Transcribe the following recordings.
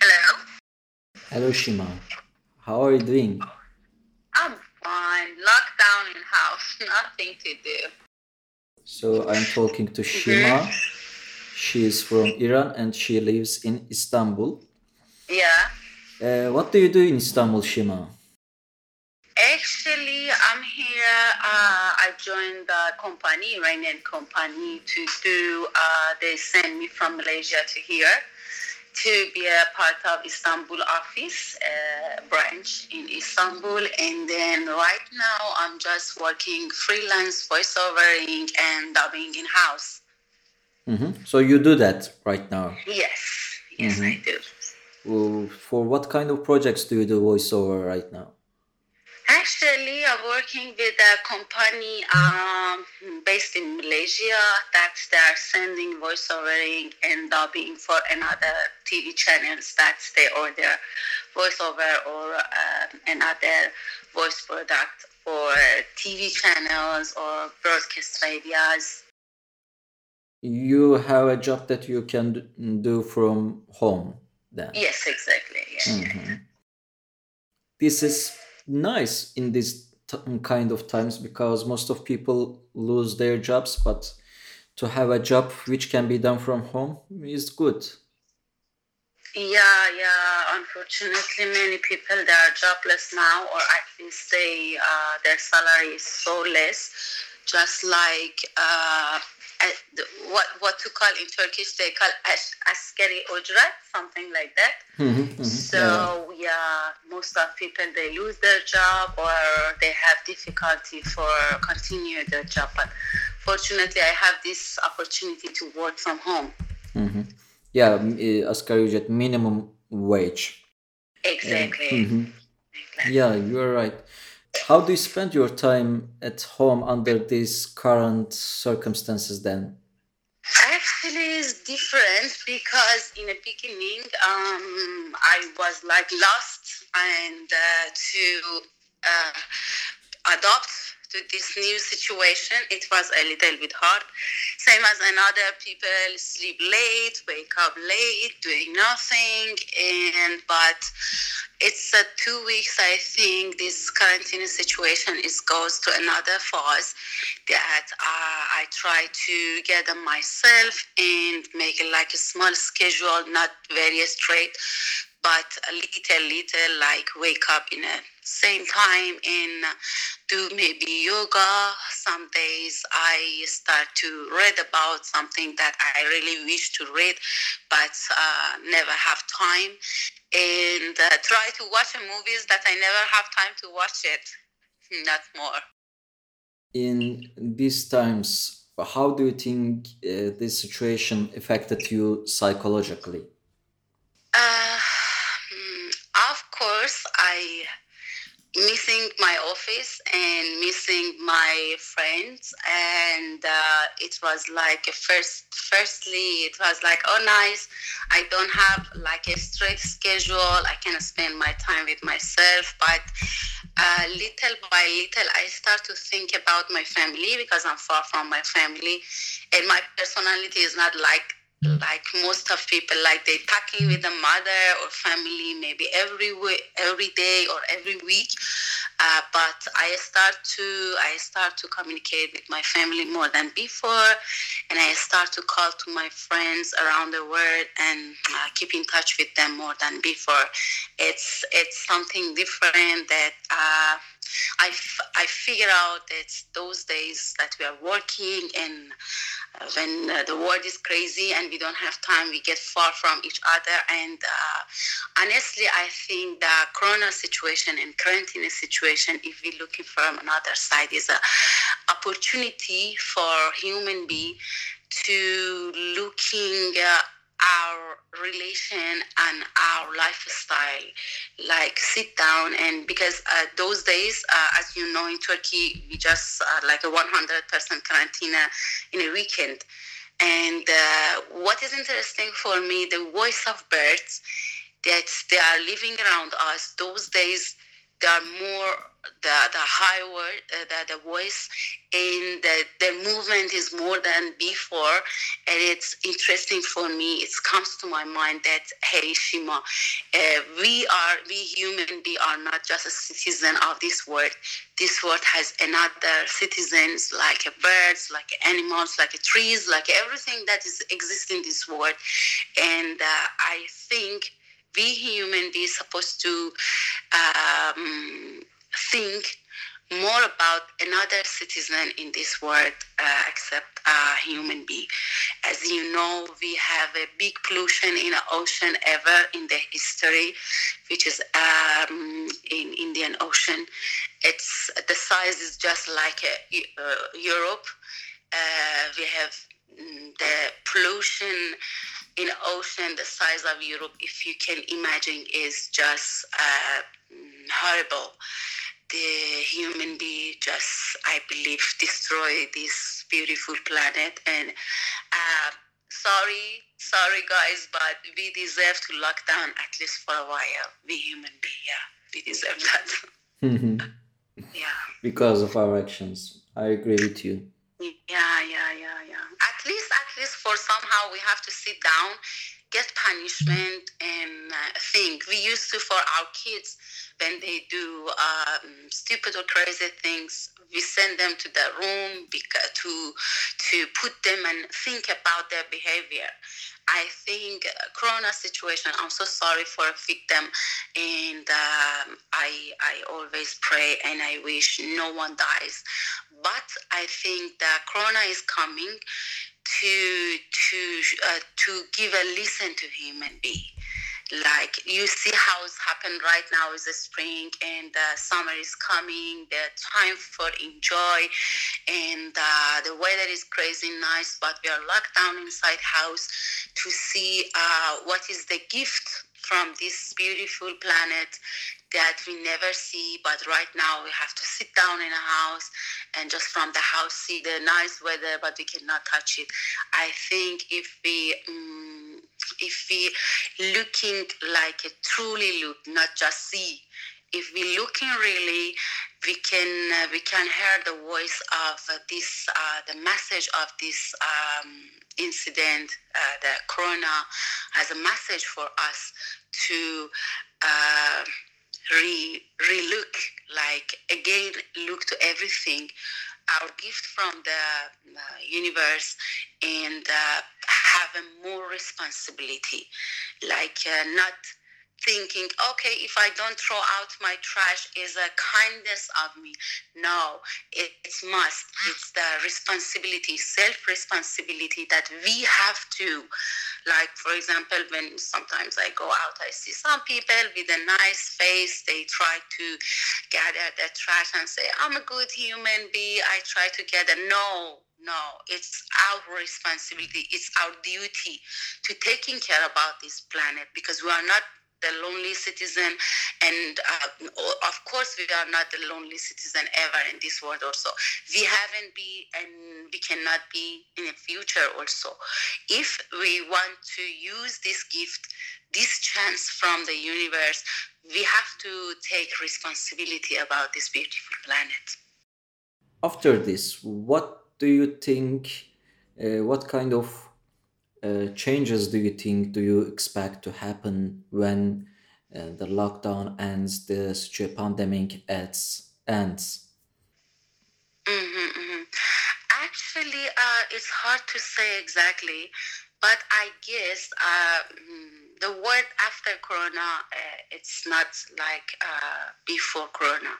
Hello. Hello, Shima. How are you doing? I'm fine. Lockdown in house. Nothing to do. So, I'm talking to Shima. She is from Iran and she lives in Istanbul. Yeah. Uh, what do you do in Istanbul, Shima? Actually. Uh, I joined the company, Iranian company, to do. Uh, they sent me from Malaysia to here to be a part of Istanbul office uh, branch in Istanbul. And then right now, I'm just working freelance voiceovering and dubbing in house. hmm So, you do that right now. Yes, yes, I do. Uh, For what kind of projects do you do voiceover right now? Actually, I'm working with a company um, based in Malaysia that they're sending voiceovering and dubbing for another TV channels that they order voiceover or um, another voice product for TV channels or broadcast radios. You have a job that you can do from home then. Yes, exactly. Yeah. Mhm. This is nice in this t- kind of times because most of people lose their jobs, but to have a job which can be done from home is good. Yeah, yeah. Unfortunately, many people they are jobless now, or at least they uh, their salary is so less. Just like uh, what what to call in Turkish they call as- askeri ücret, something like that. Mhm, mhm, So yeah. yeah, most of people they lose their job or they have difficulty for continue their job. But fortunately, I have this opportunity to work from home. Mhm. Yeah, m- e, asgari ücret minimum wage. Yeah. Exactly. mhm. exactly. Yeah, you're right. How do you spend your time at home under these current circumstances then? Actually, it's different because in the beginning, um, I was like lost and uh, to uh, adopt to this new situation, it was a little bit hard. Same as another people sleep late, wake up late, doing nothing, and but it's uh, two weeks. I think this quarantine situation is goes to another phase that uh, I try to gather myself and make like a small schedule, not very straight, but a little, little, like wake up in a same time and do maybe yoga. Some days I start to read about something that I really wish to read, but uh, never have time, and uh, try to watch a movies that I never have time to watch it. Not more. In these times, how do you think uh, this situation affected you psychologically? Uh, course, I missing my office and missing my friends, and uh, it was like first. Firstly, it was like, oh, nice. I don't have like a straight schedule. I can spend my time with myself, but uh, little by little, I start to think about my family because I'm far from my family, and my personality is not like like most of people like they talking with the mother or family maybe every week every day or every week. Uh, but i start to i start to communicate with my family more than before. And i start to call to my friends around the world and uh, keep in touch with them more than before. It's it's something different that uh, I, f- I figure out that those days that we are working and when uh, the world is crazy and we don't have time, we get far from each other. And uh, honestly, I think the Corona situation and quarantine situation, if we're looking from another side, is a opportunity for human being to looking uh, our relation and our lifestyle. Like sit down and because uh, those days uh, as you know in turkey we just uh, like a 100% quarantine in a weekend. And uh, what is interesting for me the voice of birds that they are living around us those days they are more the the high word, uh, the the voice, and the the movement is more than before. And it's interesting for me. It comes to my mind that Hiroshima, uh, we are we human. We are not just a citizen of this world. This world has another citizens like birds, like animals, like trees, like everything that is exists in this world. And uh, I think we human beings supposed to um, think more about another citizen in this world uh, except a human being. As you know, we have a big pollution in the ocean ever in the history, which is um, in Indian Ocean. It's the size is just like a, uh, Europe. Uh, we have mm, the pollution in the ocean the size of Europe, if you can imagine, is just uh, horrible the human being just, I believe, destroy this beautiful planet. And uh, sorry, sorry guys, but we deserve to lock down at least for a while. We human being, yeah, we deserve that. yeah. Because of our actions, I agree with you. Yeah, yeah, yeah, yeah. At least, least for somehow we have to sit down get punishment and uh, think. We used to for our kids when they do um, stupid or crazy things, we send them to the room because, to to put them and think about their behavior. I think uh, Corona situation. I'm so sorry for a victim, and um, I I always pray and I wish no one dies. But I think that Corona is coming to to uh, to give a listen to human being. Like you see how it's happened right now is the spring and the summer is coming the time for enjoy and uh, the weather is crazy nice but we are locked down inside house to see uh, what is the gift from this beautiful planet that we never see but right now we have to sit down in a house and just from the house see the nice weather but we cannot touch it. I think if we um, if we looking like a truly look not just see if we looking really we can uh, we can hear the voice of uh, this uh, the message of this um, incident uh, the corona has a message for us to uh, re relook like again look to everything our gift from the uh, universe and uh, have a more responsibility like uh, not thinking, okay, if I don't throw out my trash is a kindness of me. No, it's must. It's the responsibility, self-responsibility that we have to. Like, for example, when sometimes I go out, I see some people with a nice face. They try to gather the trash and say, I'm a good human being. I try to gather. No, no, it's our responsibility. It's our duty to taking care about this planet because we are not the lonely citizen and uh, of course we are not the lonely citizen ever in this world also. We haven't been and we cannot be in the future also. If we want to use this gift this chance from the universe we have to take responsibility about this beautiful planet. After this what do you think uh, what kind of uh, changes do you think do you expect to happen when uh, the lockdown ends, the pandemic ends? ends? Mm-hmm, mm-hmm. Actually, uh, it's hard to say exactly, but I guess uh, mm, the word after Corona, uh, it's not like uh, before Corona.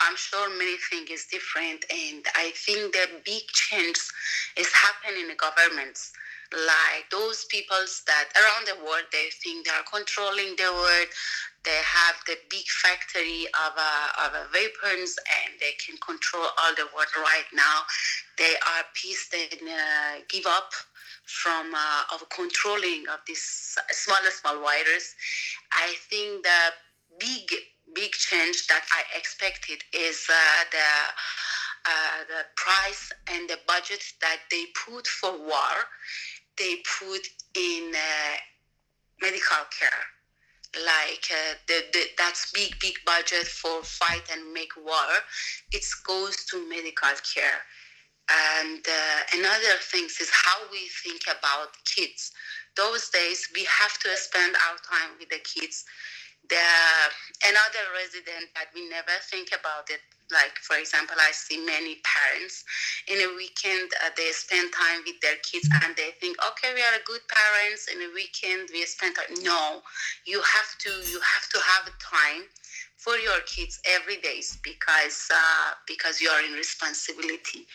I'm sure many things is different, and I think the big change is happening in the governments like those peoples that around the world they think they are controlling the world. They have the big factory of, uh, of uh, weapons and they can control all the world right now. They are pissed and uh, give up from uh, of controlling of this small small virus. I think the big big change that i expected is uh, the uh, the price and the budget that they put for war they put in uh, medical care. like uh, the, the, that's big big budget for fight and make war. It goes to medical care. And uh, another thing is how we think about kids. Those days we have to spend our time with the kids. The another resident that we never think about it like for example i see many parents in a weekend uh, they spend time with their kids and they think okay we are good parents. In a weekend we spend time. No you have to you have to have time for your kids every day because uh, because you are in responsibility.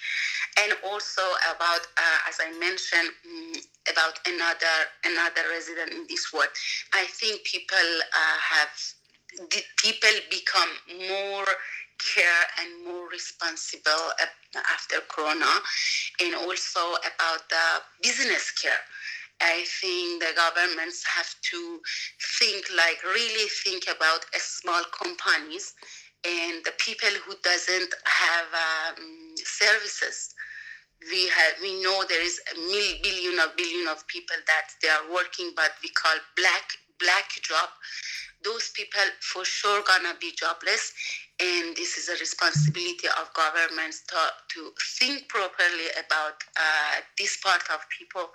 And also about uh, as i mentioned um, about another another resident in this world i think people uh, have people become more care and more responsible after corona and also about the business care I think the governments have to think like really think about small companies and the people who doesn't have um, services. We have we know there is a million billion of billion of people that they are working, but we call black black job. Those people for sure gonna be jobless, and this is a responsibility of governments to, to think properly about uh, this part of people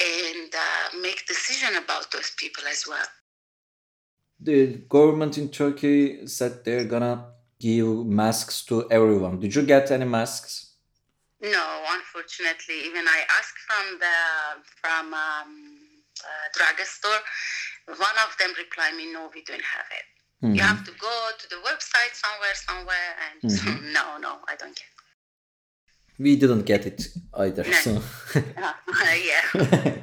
and uh, make decision about those people as well. The government in turkey said they're gonna give masks to everyone. Did you get any masks? No unfortunately. Even i asked from the from um, uh, drugstore one of them replied me no we don't have it Mm-hmm. You have to go to the website somewhere, somewhere, and mm-hmm. no, no, I don't get. It. We didn't get it either. No. So. uh, yeah.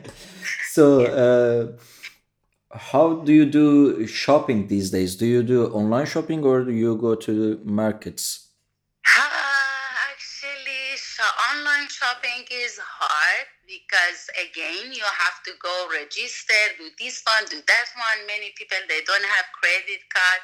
so, uh, how do you do shopping these days? Do you do online shopping or do you go to markets? Uh, actually, so online shopping is hard because again you have to go register do this one do that one. Many people they don't have credit card.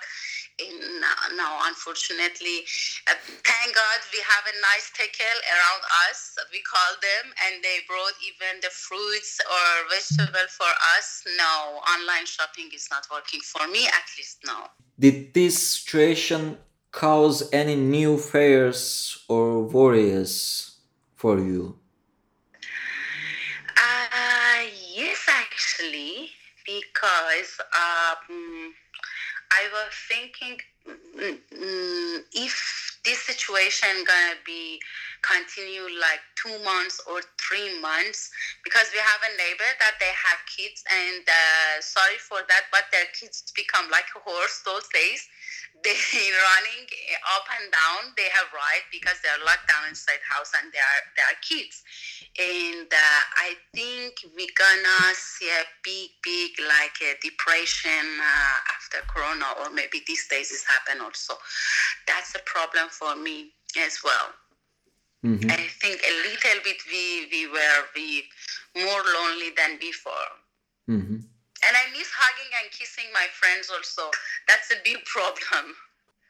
In now unfortunately uh, thank god we have a nice tekel around us. We call them and they brought even the fruits or vegetable for us. No online shopping is not working for me at least no. Did this situation cause any new fears or worries for you actually because um, I was thinking mm, if this situation gonna be continue like two months or three months because we have a neighbor that they have kids and uh, sorry for that but their kids become like a horse those days they running up and down. They have right because they're locked down inside house and they are they are kids. And uh, i think we're gonna see a big big like a depression uh, after corona or maybe these days it's happened also. That's a problem for me as well. Mm-hmm. i think a little bit we we were we more lonely than before. Mm-hmm and I miss hugging and kissing my friends also. That's a big problem.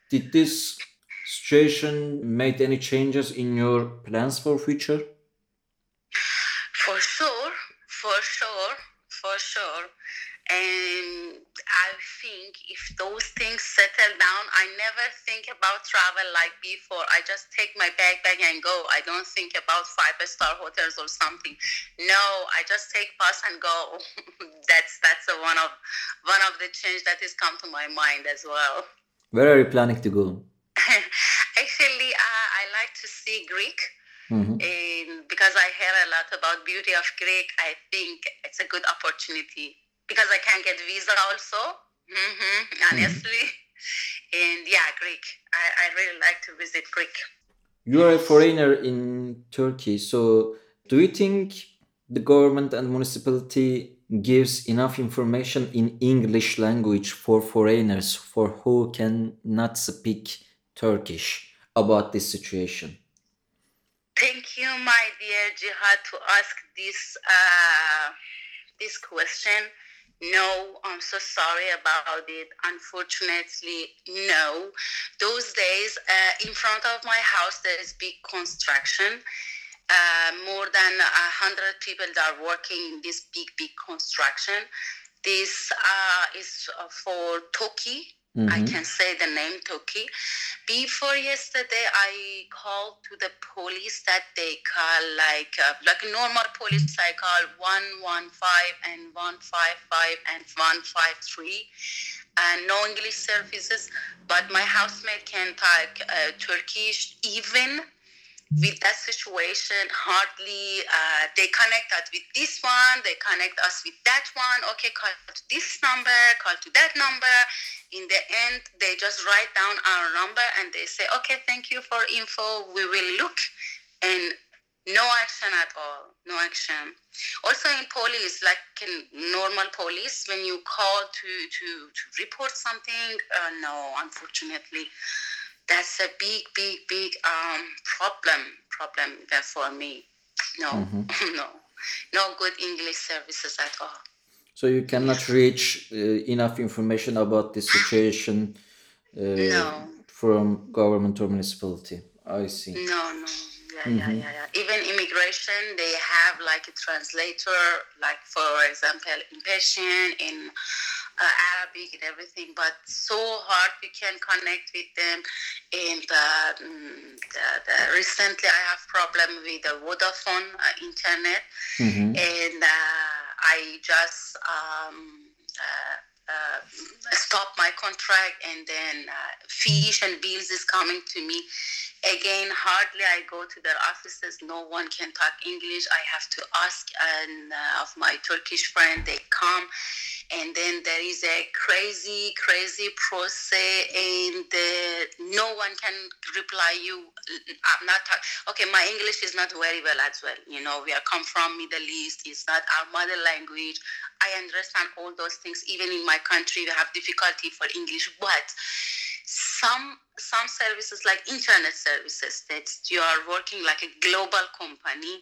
Did this situation made any changes in your plans for future? For sure, for sure, for sure. And I think if those things settle down, I never think about travel like before. I just take my backpack and go. I don't think about five star hotels or something. No, I just take bus and go. that's that's a one of one of the change that has come to my mind as well. Where are you planning to go? Actually, uh, I like to see Greek. Mm-hmm. And because I hear a lot about beauty of Greek, I think it's a good opportunity because I can't get visa also. Mm-hmm, honestly, mm-hmm. and yeah, Greek. I, I really like to visit Greek. You are a foreigner in Turkey, so do you think the government and municipality gives enough information in English language for foreigners for who can not speak Turkish about this situation? Thank you, my dear Jihad, to ask this uh, this question no, I'm so sorry about it. Unfortunately, no. Those days, uh, in front of my house, there is big construction. Uh, more than a hundred people that are working in this big, big construction. This uh, is for Toki. Mm-hmm. I can say the name Toki. Before yesterday, I called to the police that they call like uh, like normal police. I call one one five and one five five and one five three, and no English services. But my housemate can talk uh, Turkish even with that situation, hardly uh, they connect us with this one, they connect us with that one. Okay, call to this number, call to that number. In the end, they just write down our number and they say, okay, thank you for info. We will look. And no action at all. No action. Also in police, like in normal police, when you call to, to, to report something, uh, no, unfortunately that's a big, big, big um, problem problem there for me. No, mm-hmm. no, no good English services at all. So you cannot reach uh, enough information about the situation uh, no. from government or municipality. I see. No, no. Yeah, mm-hmm. yeah, yeah, yeah. Even immigration, they have like a translator, like for example, in Persian, in uh, Arabic and everything, but so hard we can connect with them. And uh, the, the, recently, I have problem with the Vodafone uh, internet, mm-hmm. and uh, I just um, uh, uh, stop my contract, and then fees and bills is coming to me again hardly i go to their offices no one can talk english i have to ask and uh, of my turkish friend they come and then there is a crazy crazy process and uh, no one can reply you. I'm not okay my english is not very well as well. You know we are come from middle east it's not our mother language. I understand all those things even in my country we have difficulty for english. But some some services like internet services that you are working like a global company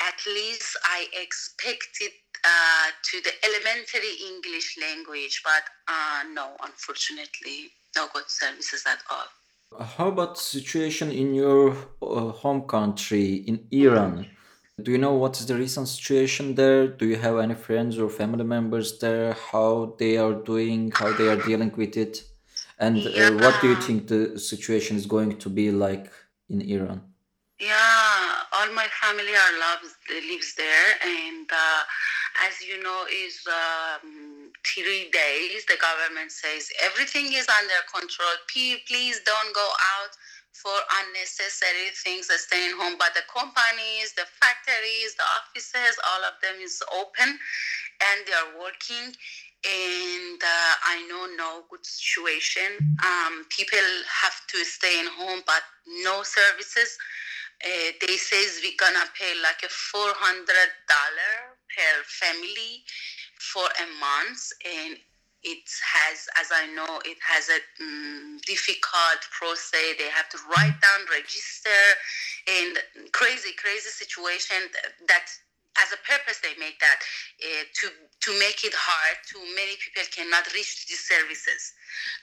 at least i expected uh, to the elementary english language but uh, no unfortunately no good services at all. How about the situation in your uh, home country in iran? Do you know what is the recent situation there? Do you have any friends or family members there? How they are doing how they are dealing with it? And yeah. uh, what do you think the situation is going to be like in Iran? Yeah, all my family are loves, lives there, and uh, as you know, is um, three days. The government says everything is under control. Please don't go out for unnecessary things. Staying home, but the companies, the factories, the offices, all of them is open, and they are working and uh, I know no good situation. Um, people have to stay in home, but no services. Uh, they says we're gonna pay like a four hundred dollar per family for a month, and it has, as I know, it has a um, difficult process. They have to write down, register, and crazy, crazy situation that as a purpose they make that uh, to to make it hard to many people cannot reach these services.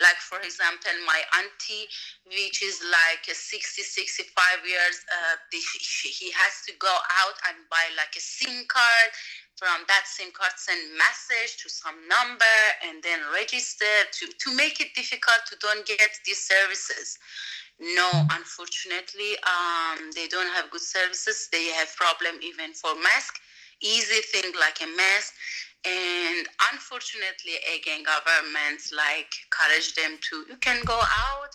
Like for example my auntie which is like 60 65 years uh, he has to go out and buy like a sim card. From that sim card send message to some number and then register to, to make it difficult to don't get these services no, unfortunately, um, they don't have good services. They have problem even for mask, easy thing like a mask. And unfortunately, again, governments like encourage them to you can go out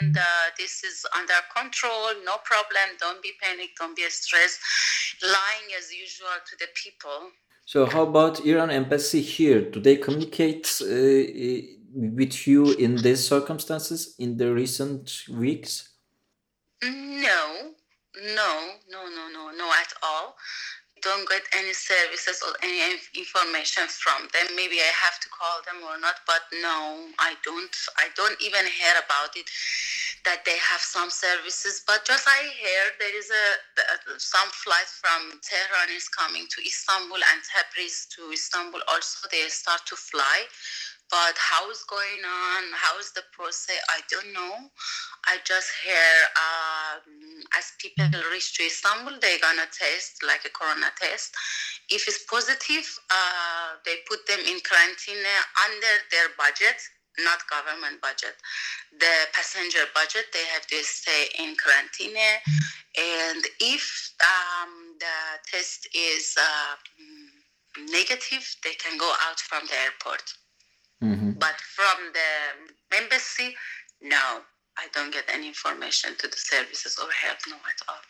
and uh, this is under control, no problem. Don't be panic, don't be stressed. Lying as usual to the people. So, how about Iran embassy here? Do they communicate uh, with you in these circumstances in the recent weeks? No, no, no, no, no, no at all. Don't get any services or any information from them. Maybe I have to call them or not, but no, I don't. I don't even hear about it that they have some services. But just I hear there is a some flight from Tehran is coming to Istanbul and Tabriz to Istanbul. Also, they start to fly but how is going on how is the process i don't know i just hear um, as people reach to istanbul they're gonna test like a corona test If it's positive, uh, they put them in quarantine under their budget, not government budget. The passenger budget, they have to stay in quarantine. And if um, the test is uh, negative, they can go out from the airport. Mm-hmm. But from the embassy, no, I don't get any information to the services or help, no at all.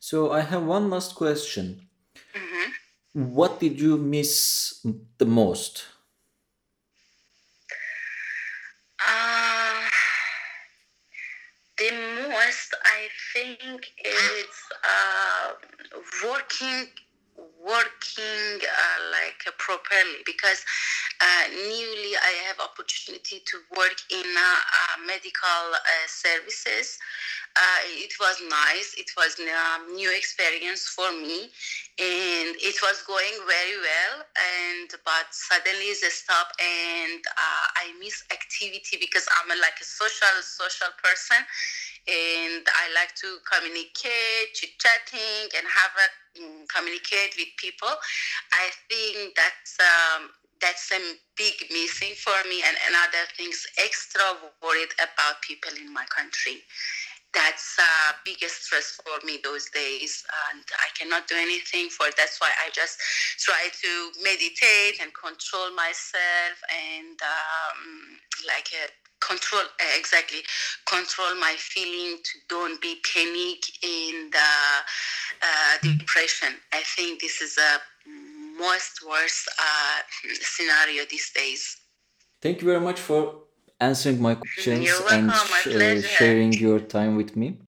So I have one last question. Mm-hmm. What did you miss the most? Uh, the most, I think, is uh, working working uh, like properly because newly I have opportunity to work in uh, uh, medical uh, services. it was nice. It was a um, new experience for me, and it was going very well. And but suddenly the stop, and I miss activity because I'm a, like a social social person and I like to communicate, chit chatting, and have a um, communicate with people. I think that's um, a big missing for me, and another things extra worried about people in my country. That's uh, biggest stress for me those days, and I cannot do anything for. It. That's why I just try to meditate and control myself, and um, like a control uh, exactly control my feeling to don't be panic in the uh, depression i think this is a most worst uh, scenario these days. Thank you very much for answering my questions and uh, sharing your time with me